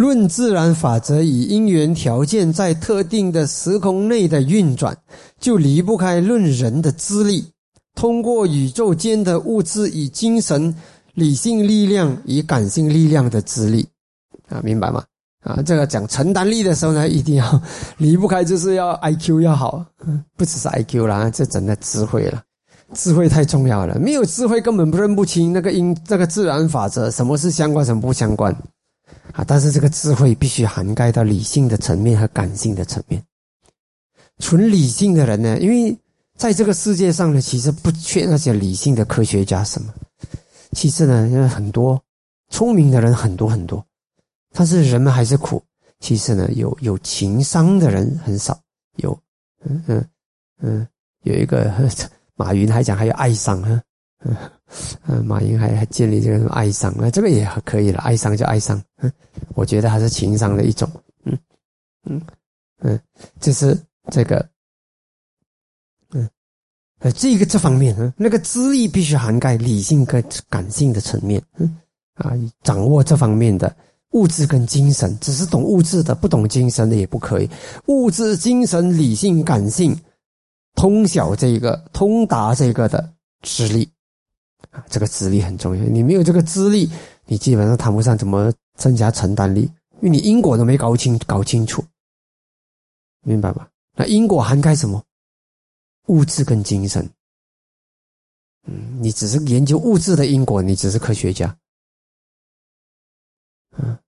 论自然法则以因缘条件在特定的时空内的运转，就离不开论人的资历。通过宇宙间的物质与精神、理性力量与感性力量的资历，啊，明白吗？啊，这个讲承担力的时候呢，一定要离不开，就是要 I Q 要好，不只是 I Q 啦，这整个智慧了，智慧太重要了。没有智慧，根本不认不清那个因，这个自然法则，什么是相关，什么不相关。啊！但是这个智慧必须涵盖到理性的层面和感性的层面。纯理性的人呢，因为在这个世界上呢，其实不缺那些理性的科学家什么。其次呢，因为很多聪明的人很多很多，但是人们还是苦。其次呢，有有情商的人很少。有，嗯嗯嗯，有一个 马云还讲还有爱商啊。嗯，嗯，马云还还建立这个什么哀伤，那这个也可以了，哀伤就哀伤，嗯，我觉得还是情商的一种，嗯，嗯，嗯，这是这个，嗯，呃，这个这方面，嗯，那个资历必须涵盖理性跟感性的层面，嗯，啊，掌握这方面的物质跟精神，只是懂物质的，不懂精神的也不可以，物质、精神、理性、感性，通晓这个，通达这个的资历。啊，这个资历很重要。你没有这个资历，你基本上谈不上怎么增加承担力，因为你因果都没搞清搞清楚，明白吧？那因果涵盖什么？物质跟精神。嗯，你只是研究物质的因果，你只是科学家。嗯，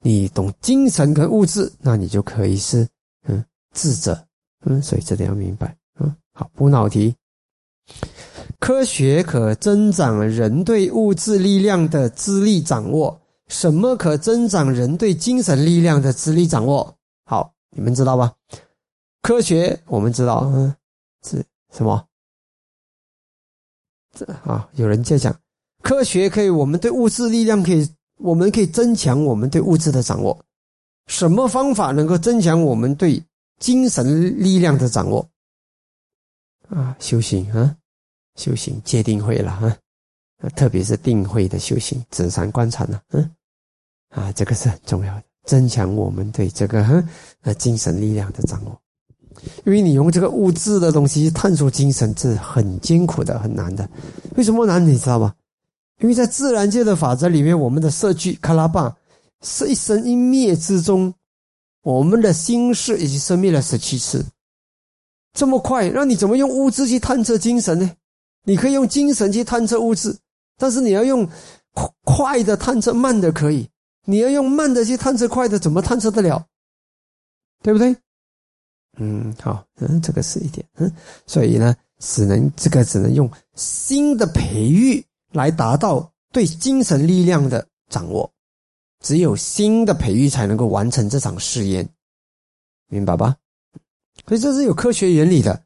你懂精神跟物质，那你就可以是嗯智者。嗯，所以这点要明白。嗯，好，补脑题。科学可增长人对物质力量的资历掌握，什么可增长人对精神力量的资历掌握？好，你们知道吧？科学我们知道，嗯，是什么？这啊，有人在讲，科学可以，我们对物质力量可以，我们可以增强我们对物质的掌握。什么方法能够增强我们对精神力量的掌握？啊，修行啊。修行戒定慧了啊，特别是定慧的修行，止禅观禅呢，嗯，啊，这个是很重要的，增强我们对这个呃精神力量的掌握。因为你用这个物质的东西探索精神是很艰苦的，很难的。为什么难？你知道吗？因为在自然界的法则里面，我们的色聚卡拉巴是一生一灭之中，我们的心事已经生灭了十七次，这么快，让你怎么用物质去探测精神呢？你可以用精神去探测物质，但是你要用快的探测慢的可以，你要用慢的去探测快的，怎么探测得了？对不对？嗯，好，嗯，这个是一点，嗯，所以呢，只能这个只能用新的培育来达到对精神力量的掌握，只有新的培育才能够完成这场试验，明白吧？所以这是有科学原理的。